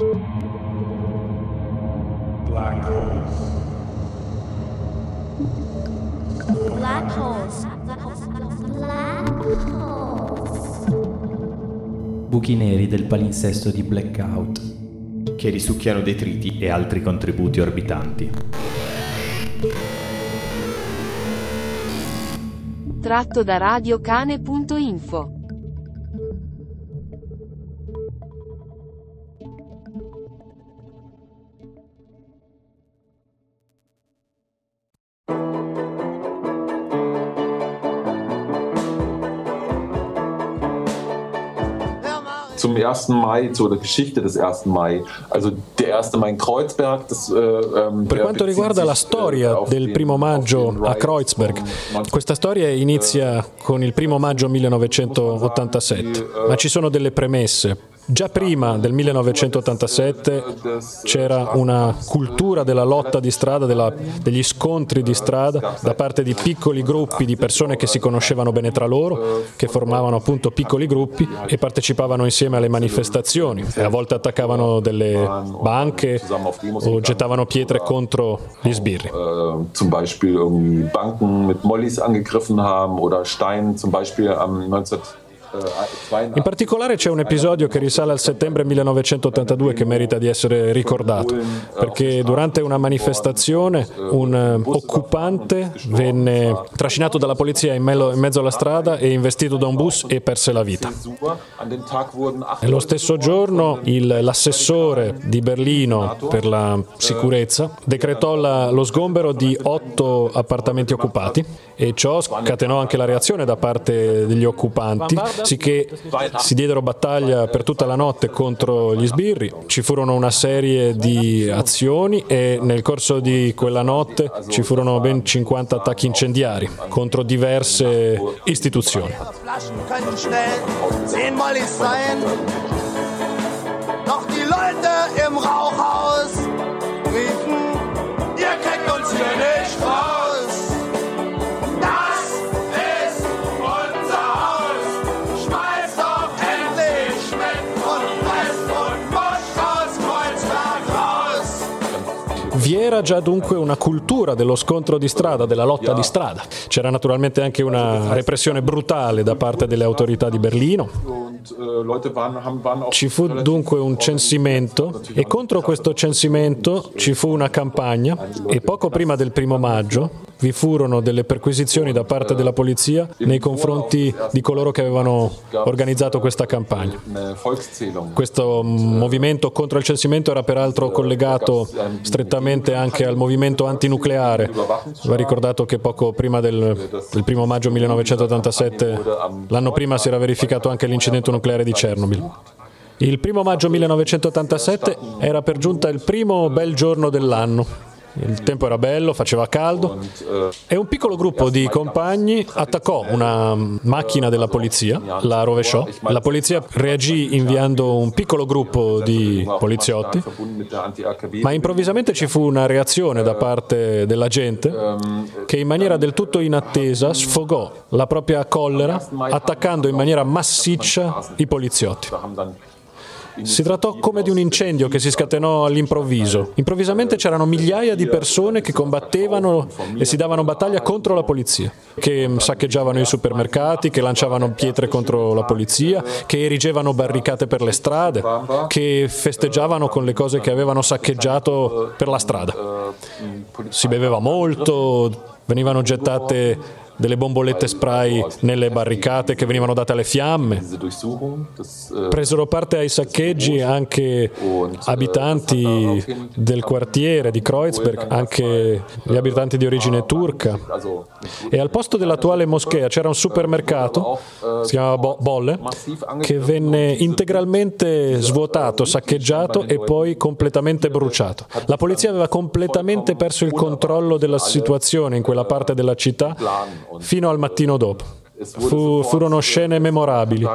Black holes. Black holes. Black holes. Buchi neri del palinsesto di Blackout. che risucchiano detriti e altri contributi orbitanti. Tratto da radiocane.info. zum 1. Mai, zu der Geschichte des 1. Mai. Also der 1. Mai in Kreuzberg, das, äh, ähm, Per quanto riguarda la äh, storia del primo maggio a Kreuzberg, questa storia inizia con il primo maggio 1987, ma ci sono delle premesse. Già prima del 1987 c'era una cultura della lotta di strada, della- degli scontri di strada da parte di piccoli gruppi di persone che si conoscevano bene tra loro, che formavano appunto piccoli gruppi e partecipavano insieme alle manifestazioni. E a volte attaccavano delle banche o gettavano pietre contro gli sbirri. äh, zum irgendwie Banken mit Mollys angegriffen haben oder Stein zum Beispiel am 1982. In particolare c'è un episodio che risale al settembre 1982 che merita di essere ricordato, perché durante una manifestazione un eh, occupante venne trascinato dalla polizia in, mezzo alla strada e investito da un bus e perse la vita. Nello stesso giorno il- l'assessore di Berlino per la sicurezza decretò la- lo sgombero di otto appartamenti occupati e ciò scatenò anche la reazione da parte degli occupanti, sicché si diedero battaglia per tutta la notte contro gli sbirri. Ci furono una serie di azioni e nel corso di quella notte ci furono ben 50 attacchi incendiari contro diverse istituzioni. Doch die Leute im Rauchhaus riefen, ihr kriegt uns hier nicht raus. Vi era già dunque una cultura dello scontro di strada, della lotta di strada. C'era naturalmente anche una repressione brutale da parte delle autorità di Berlino. Äh, Ci fu dunque un censimento e contro questo censimento ci fu una campagna e poco prima del primo maggio vi furono delle perquisizioni da parte della polizia nei confronti di coloro che avevano organizzato questa campagna. Questo mm, movimento contro il censimento era peraltro collegato strettamente anche al movimento antinucleare. Va ricordato che poco prima del, del primo maggio 1987, l'anno prima si era verificato anche l'incidente nucleare di Chernobyl. Il primo maggio 1987 era per giunta il primo bel giorno dell'anno. Il tempo era bello, faceva caldo e un piccolo gruppo di compagni attaccò una macchina della polizia, la rovesciò. La polizia reagì inviando un piccolo gruppo di poliziotti, ma improvvisamente ci fu una reazione da parte della gente che in maniera del tutto inattesa sfogò la propria collera attaccando in maniera massiccia i poliziotti. Si trattò come di un incendio che si scatenò all'improvviso. Improvvisamente c'erano migliaia di persone che combattevano e si davano battaglia contro la polizia, che saccheggiavano i supermercati, che lanciavano pietre contro la polizia, che erigevano barricate per le strade, che festeggiavano con le cose che avevano saccheggiato per la strada. Si beveva molto, venivano gettate delle bombolette spray nelle barricate che venivano date alle fiamme. Presero parte ai saccheggi anche abitanti del quartiere di Kreuzberg, anche gli abitanti di origine turca. E al posto dell'attuale moschea c'era un supermercato, si chiamava Bo- Bolle, che venne integralmente svuotato, saccheggiato e poi completamente bruciato. La polizia aveva completamente perso il controllo della situazione in quella parte della città fino al mattino dopo. Fu- furono scene memorabili.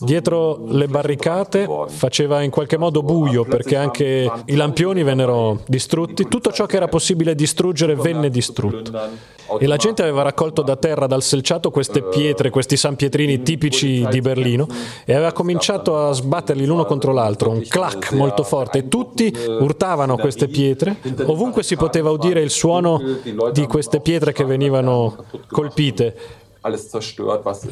Dietro le barricate faceva in qualche modo buio perché anche i lampioni vennero distrutti, tutto ciò che era possibile distruggere venne distrutto. E la gente aveva raccolto da terra, dal selciato, queste pietre, questi sanpietrini tipici di Berlino e aveva cominciato a sbatterli l'uno contro l'altro, un clac molto forte. e tutti urtavano queste pietre. Ovunque si poteva udire il suono di queste pietre che venivano colpite.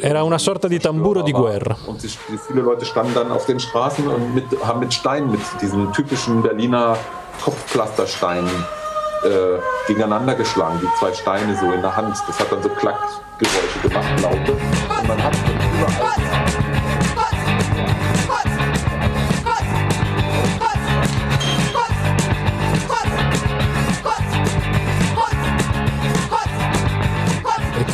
Era una sorta di tamburo di guerra. Und die, die viele Leute standen dann auf den Straßen und mit, haben mit Steinen, mit diesen typischen Berliner Kopfpflastersteinen äh, gegeneinander geschlagen, die zwei Steine so in der Hand. Das hat dann so Klackgeräusche gemacht, laute. Und man hat überall.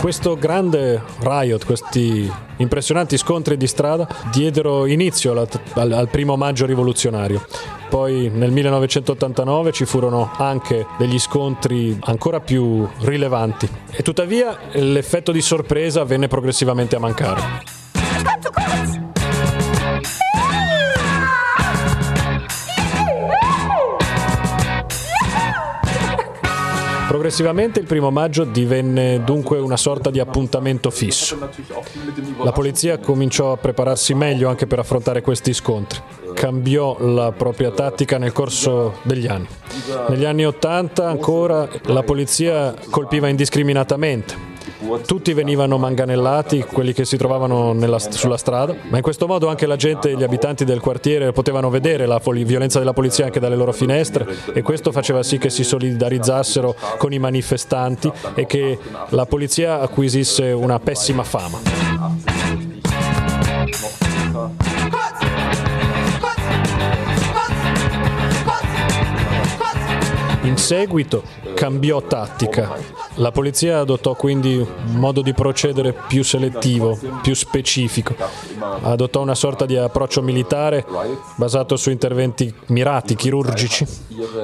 Questo grande riot, questi impressionanti scontri di strada, diedero inizio alla- al, al primo maggio rivoluzionario. Poi nel 1989 ci furono anche degli scontri ancora più rilevanti e tuttavia l'effetto di sorpresa venne progressivamente a mancare. Progressivamente il primo maggio divenne dunque una sorta di appuntamento fisso. La polizia cominciò a prepararsi meglio anche per affrontare questi scontri. Cambiò la propria tattica nel corso degli anni. Negli anni Ottanta ancora la polizia colpiva indiscriminatamente. Tutti venivano manganellati, quelli che si trovavano nella- sulla strada, ma in questo modo anche la gente gli abitanti del quartiere potevano vedere la foli- violenza della polizia anche dalle loro finestre e questo faceva sì che si solidarizzassero con i manifestanti e che la polizia acquisisse una pessima fama. In seguito cambiò tattica. La polizia adottò quindi un modo di procedere più selettivo, più specifico. Adottò una sorta di approccio militare basato su interventi mirati, chirurgici,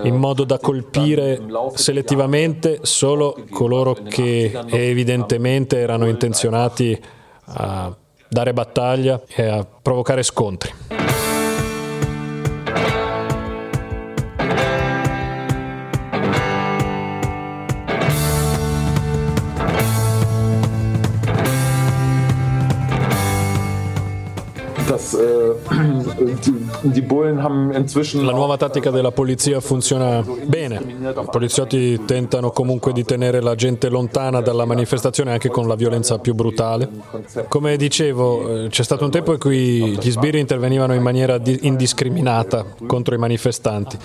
in modo da colpire selettivamente solo coloro che evidentemente erano intenzionati a dare battaglia e a provocare scontri. Das, äh, die, die Bullen haben inzwischen. La nuova tattica della polizia funziona bene. I poliziotti tentano comunque di tenere la gente lontana dalla manifestazione anche con la violenza più brutale. Come dicevo, eh, c'è stato un tempo in cui gli sbirri intervenivano in maniera di- indiscriminata contro i manifestanti,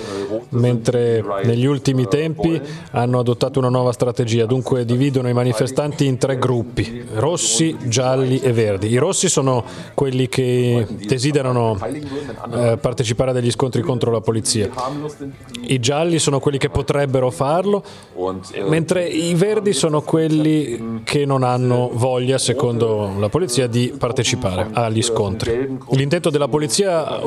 mentre negli ultimi tempi hanno adottato una nuova strategia, dunque dividono i manifestanti in tre gruppi, rossi, gialli e verdi. I rossi sono quelli che desiderano eh, partecipare a degli scontri contro la polizia. I gialli sono quelli che potrebbero farlo, mentre i verdi sono quelli che non hanno voglia, secondo la polizia, di partecipare agli scontri. L'intento della polizia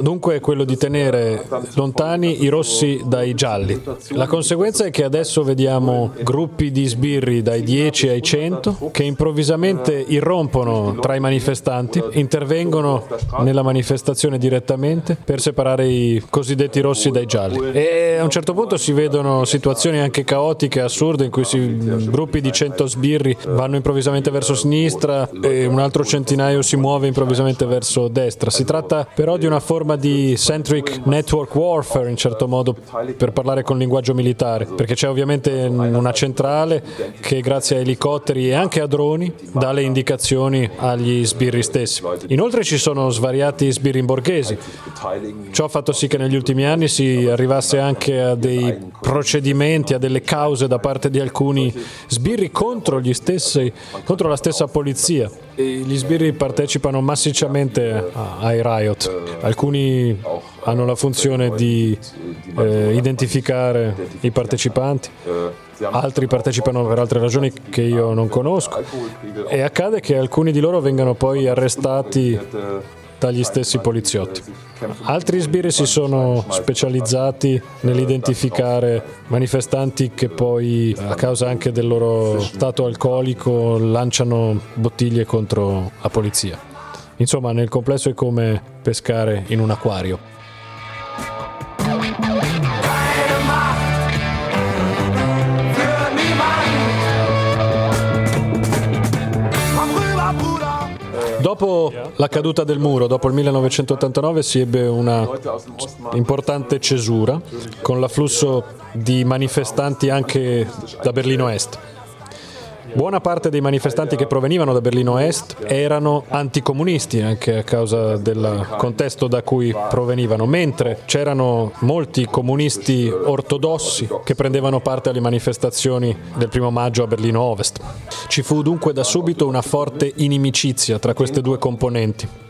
dunque è quello di tenere lontani i rossi dai gialli. La conseguenza è che adesso vediamo gruppi di sbirri dai 10 ai 100 che improvvisamente irrompono tra i manifestanti, intervengono nella manifestazione direttamente per separare i cosiddetti rossi dai gialli. E a un certo punto si vedono situazioni anche caotiche, assurde, in cui si- gruppi di 100 sbirri vanno improvvisamente verso sinistra e un altro centinaio si muove improvvisamente verso destra. Si tratta però di una forma di centric network warfare, in certo modo, per parlare con linguaggio militare, perché c'è ovviamente una centrale che grazie a elicotteri e anche a droni dà le indicazioni agli sbirri stessi. Inoltre ci sono svariati sbirri borghesi. Ciò ha fatto sì che negli ultimi anni si arrivasse anche a dei procedimenti, a delle cause da parte di alcuni sbirri contro, stessi, contro la stessa polizia. Gli sbirri partecipano massicciamente ai riot. Alcuni hanno la funzione di eh, identificare i partecipanti, altri partecipano per altre ragioni che io non conosco e accade che alcuni di loro vengano poi arrestati dagli stessi poliziotti. Altri sbirri si sono specializzati nell'identificare manifestanti che poi, a causa anche del loro stato alcolico, lanciano bottiglie contro la polizia. Insomma, nel complesso è come pescare in un acquario. Dopo la caduta del muro, dopo il 1989, si ebbe una importante cesura con l'afflusso di manifestanti anche da Berlino Est. Buona parte dei manifestanti che provenivano da Berlino Est erano anticomunisti anche a causa del contesto da cui provenivano, mentre c'erano molti comunisti ortodossi che prendevano parte alle manifestazioni del primo maggio a Berlino Ovest. Ci fu dunque da subito una forte inimicizia tra queste due componenti.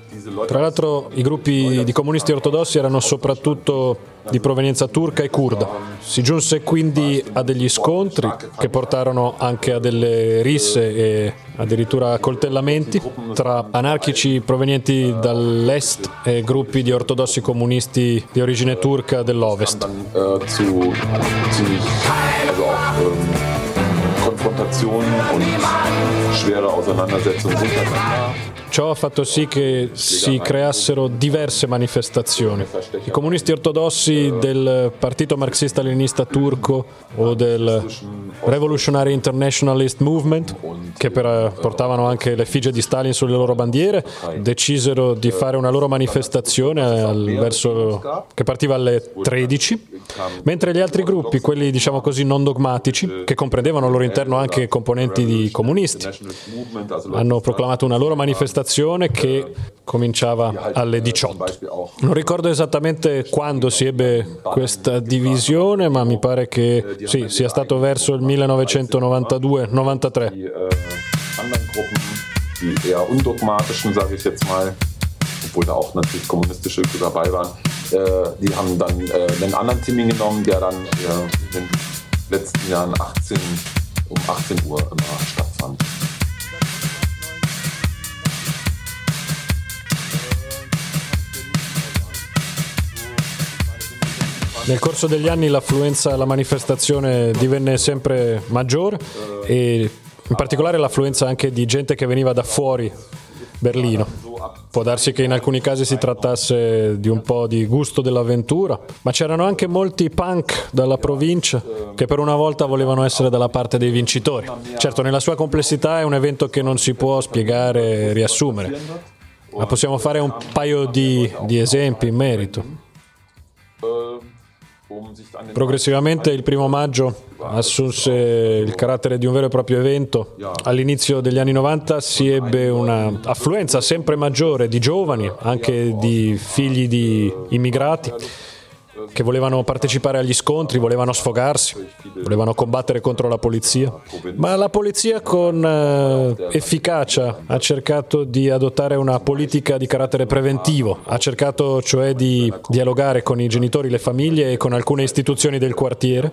Tra l'altro i gruppi di comunisti ortodossi erano soprattutto di provenienza turca e kurda. Si giunse quindi a degli scontri che portarono anche a delle risse e addirittura coltellamenti tra anarchici provenienti dall'est e gruppi di ortodossi comunisti di origine turca dell'ovest. Konfrontationen und schwere Auseinandersetzungen untereinander. Ciò ha fatto sì che si creassero diverse manifestazioni. I comunisti ortodossi del Partito Marxista-Leninista turco o del Revolutionary Internationalist Movement, che per- portavano anche l'effigie di Stalin sulle loro bandiere, decisero di fare una loro manifestazione al- verso- che partiva alle 13, mentre gli altri gruppi, quelli diciamo così non dogmatici, che comprendevano al loro interno anche componenti di comunisti, hanno proclamato una loro manifestazione che cominciava alle 18. Non ricordo esattamente quando si ebbe questa divisione, ma mi pare che sì, sia stato verso il 1992-93. die äh, anderen Gruppen, die eher undogmatischen, sage ich jetzt mal, obwohl da auch natürlich kommunistische dabei waren, äh, die haben dann äh, einen anderen Termin genommen, der dann äh, in den letzten Jahren 18, um 18 Uhr immer stattfand. Nel corso degli anni l'affluenza alla manifestazione divenne sempre maggiore e in particolare l'affluenza anche di gente che veniva da fuori Berlino. Può darsi che in alcuni casi si trattasse di un po' di gusto dell'avventura, ma c'erano anche molti punk dalla provincia che per una volta volevano essere dalla parte dei vincitori. Certo, nella sua complessità è un evento che non si può spiegare e riassumere, ma possiamo fare un paio di, di esempi in merito. Progressivamente il primo maggio assunse il carattere di un vero e proprio evento. All'inizio degli anni 90 si ebbe una affluenza sempre maggiore di giovani, anche di figli di immigrati, che volevano partecipare agli scontri, volevano sfogarsi, volevano combattere contro la polizia. Ma la polizia con eh, efficacia ha cercato di adottare una politica di carattere preventivo, ha cercato cioè di dialogare con i genitori, le famiglie e con alcune istituzioni del quartiere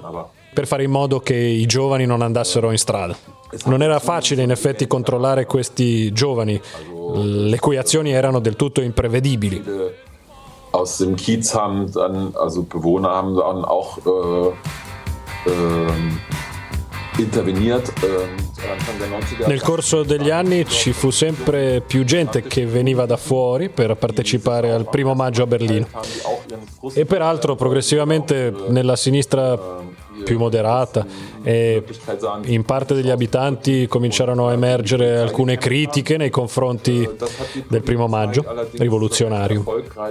per fare in modo che i giovani non andassero in strada. Non era facile in effetti controllare questi giovani, le cui azioni erano del tutto imprevedibili. Aus dem Kiez haben dann, also Bewohner haben dann auch äh, ähm, interveniert. Der 90er Nel corso degli anni ci fu sempre più gente che veniva da fuori per partecipare al primo maggio a Berlino. E peraltro progressivamente nella sinistra più moderata e in parte degli abitanti cominciarono a emergere alcune critiche nei confronti del primo maggio rivoluzionario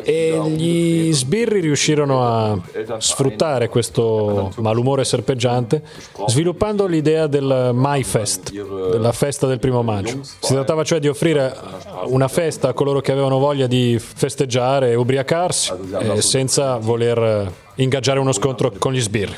e gli sbirri riuscirono a sfruttare questo malumore serpeggiante sviluppando l'idea del Maifest, della festa del primo maggio. Si trattava cioè di offrire una festa a coloro che avevano voglia di festeggiare e ubriacarsi eh, senza voler ingaggiare uno scontro con gli sbirri.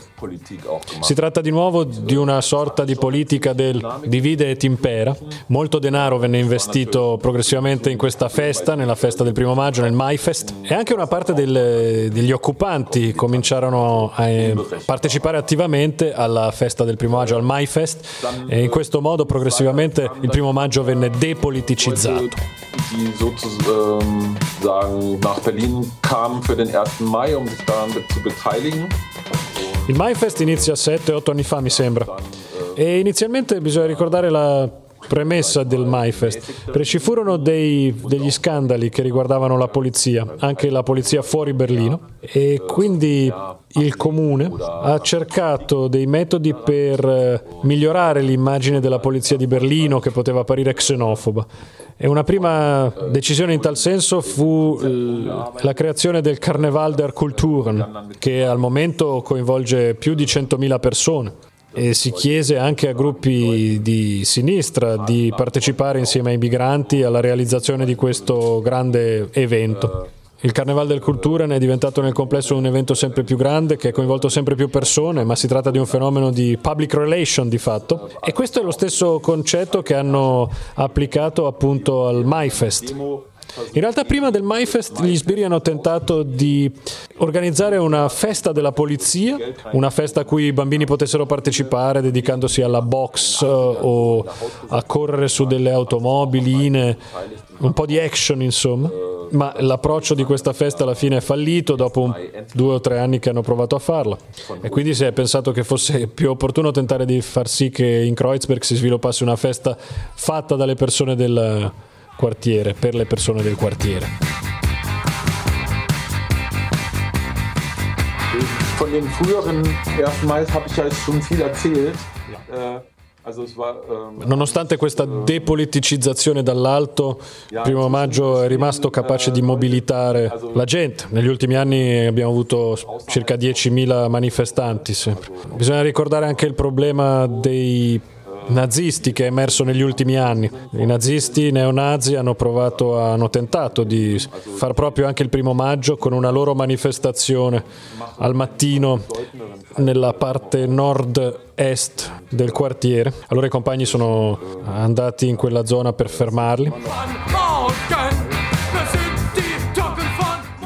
Si tratta di nuovo di una sorta di politica del divide et impera. Molto denaro venne investito progressivamente in questa festa, nella festa del primo maggio, nel MyFest, e anche una parte del- degli occupanti cominciarono a eh, partecipare attivamente alla festa del primo maggio, al MyFest, e in questo modo progressivamente il primo maggio venne depoliticizzato. die sozusagen nach Berlin kamen für den 1. Mai, um sich daran zu beteiligen. Il MyFest inizia 7-8 anni fa, mi sembra. E inizialmente bisogna ricordare la premessa del MyFest, ci furono dei- degli scandali che riguardavano la polizia, anche la polizia fuori Berlino, e quindi il comune ha cercato dei metodi per eh, migliorare l'immagine della polizia di Berlino che poteva apparire xenofoba. E una prima decisione in tal senso fu eh, la creazione del Carnaval der Kulturen, che al momento coinvolge più di 100.000 persone. E si chiese anche a gruppi di sinistra di partecipare insieme ai migranti alla realizzazione di questo grande evento. Il Carnaval del Kulturen è diventato nel complesso un evento sempre più grande che ha coinvolto sempre più persone, ma si tratta di un fenomeno di public relation di fatto. E questo è lo stesso concetto che hanno applicato appunto al MyFest. In realtà prima del MyFest gli sbirri hanno tentato di organizzare una festa della polizia, una festa a cui i bambini potessero partecipare dedicandosi alla box eh, o a correre su delle automobiline, un po' di action insomma. Ma l'approccio di questa festa alla fine è fallito dopo un- due o tre anni che hanno provato a farla. E quindi si è pensato che fosse più opportuno tentare di far sì che in Kreuzberg si sviluppasse una festa fatta dalle persone del quartiere, per le persone del quartiere. Von den früheren 1. Mai habe ich ja schon viel erzählt. Äh, ähm, Nonostante questa depoliticizzazione dall'alto, il primo maggio è rimasto capace di mobilitare la gente. Negli ultimi anni abbiamo avuto circa 10.000 manifestanti sempre. Bisogna ricordare anche il problema dei nazisti che è emerso negli ultimi anni. I nazisti i neonazi hanno provato, hanno tentato di far proprio anche il primo maggio con una loro manifestazione al mattino nella parte nord-est del quartiere. Allora i compagni sono andati in quella zona per fermarli.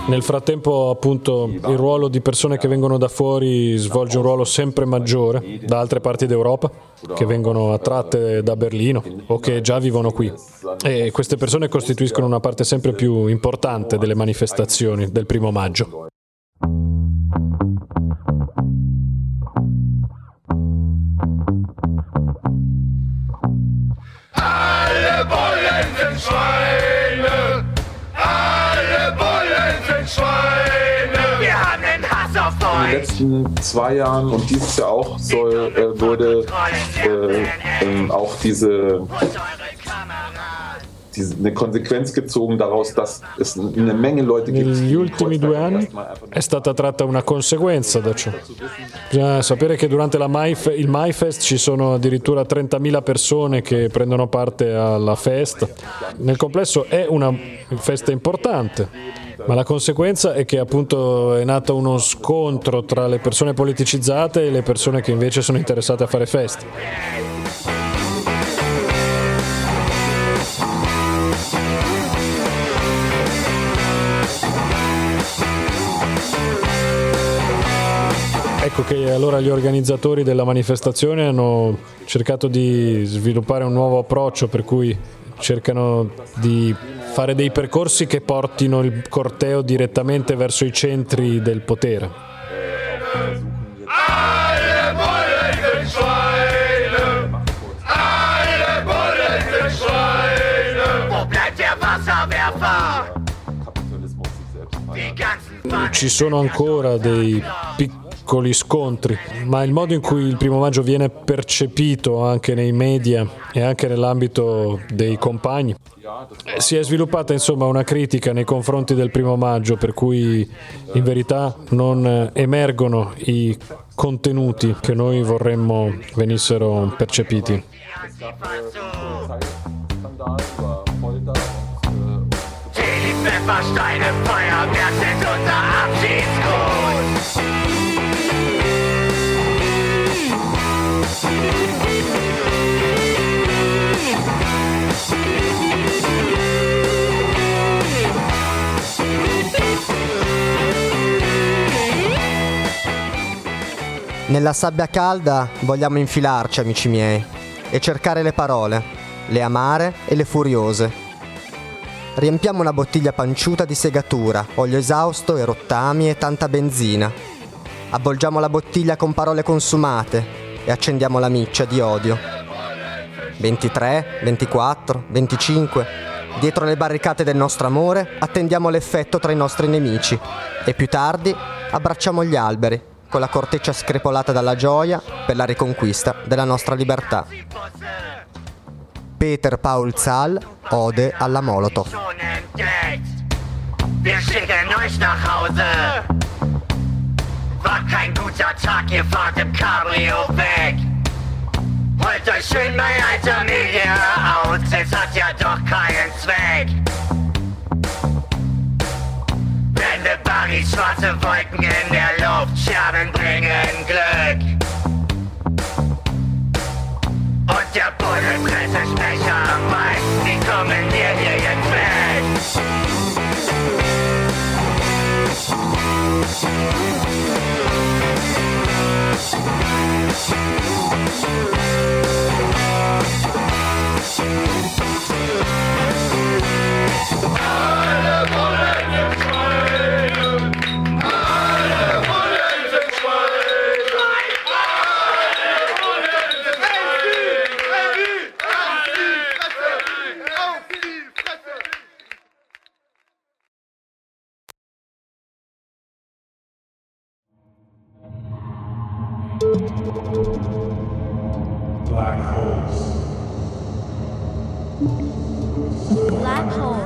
Nel frattempo, appunto, il ruolo di persone che vengono da fuori svolge un ruolo sempre maggiore da altre parti d'Europa, che vengono attratte da Berlino o che già vivono qui. E queste persone costituiscono una parte sempre più importante delle manifestazioni del primo maggio. Alle Bullen sind Schweine. Den letzten zwei Jahren und dieses Jahr auch soll, äh, wurde äh, ähm, auch diese, diese eine Konsequenz gezogen daraus, dass es eine Menge Leute gibt. Negli die ultimi due anni è stata tratta una conseguenza da ciò. Bisogna sapere che durante Maif- il MyFest ci sono addirittura 30.000 persone che prendono parte alla festa. Nel complesso è una festa importante, ma la conseguenza è che appunto è nato uno scontro tra le persone politicizzate e le persone che invece sono interessate a fare feste. Ecco che allora gli organizzatori della manifestazione hanno cercato di sviluppare un nuovo approccio per cui cercano di fare dei percorsi che portino il corteo direttamente verso i centri del potere. Ci sono ancora dei piccoli scontri, ma il modo in cui il primo maggio viene percepito anche nei media e anche nell'ambito dei compagni eh, si è sviluppata insomma una critica nei confronti del primo maggio per cui in verità non eh, emergono i contenuti che noi vorremmo venissero percepiti. Pfeffersteine Feuerwerk sind unser Abschiedsgruß. Nella sabbia calda vogliamo infilarci, amici miei, e cercare le parole, le amare e le furiose. Riempiamo una bottiglia panciuta di segatura, olio esausto e rottami e tanta benzina. Avvolgiamo la bottiglia con parole consumate, e accendiamo la miccia di odio. 23, 24, 25. Dietro le barricate del nostro amore attendiamo l'effetto tra i nostri nemici e più tardi abbracciamo gli alberi con la corteccia screpolata dalla gioia per la riconquista della nostra libertà. Peter Paul Zahl, Ode alla Molotov. Wir schicken euch nach Hause. War kein guter Tag, ihr fahrt im Cabrio weg. Holt euch schön bei alter Media aus, es hat ja doch keinen Zweck. Blende Barrys, schwarze Wolken in der Luft, Scherben bringen Glück. Und der Bullenpressesprecher am Bein, die kommen dir hier jetzt weg. Black holes. Black 然后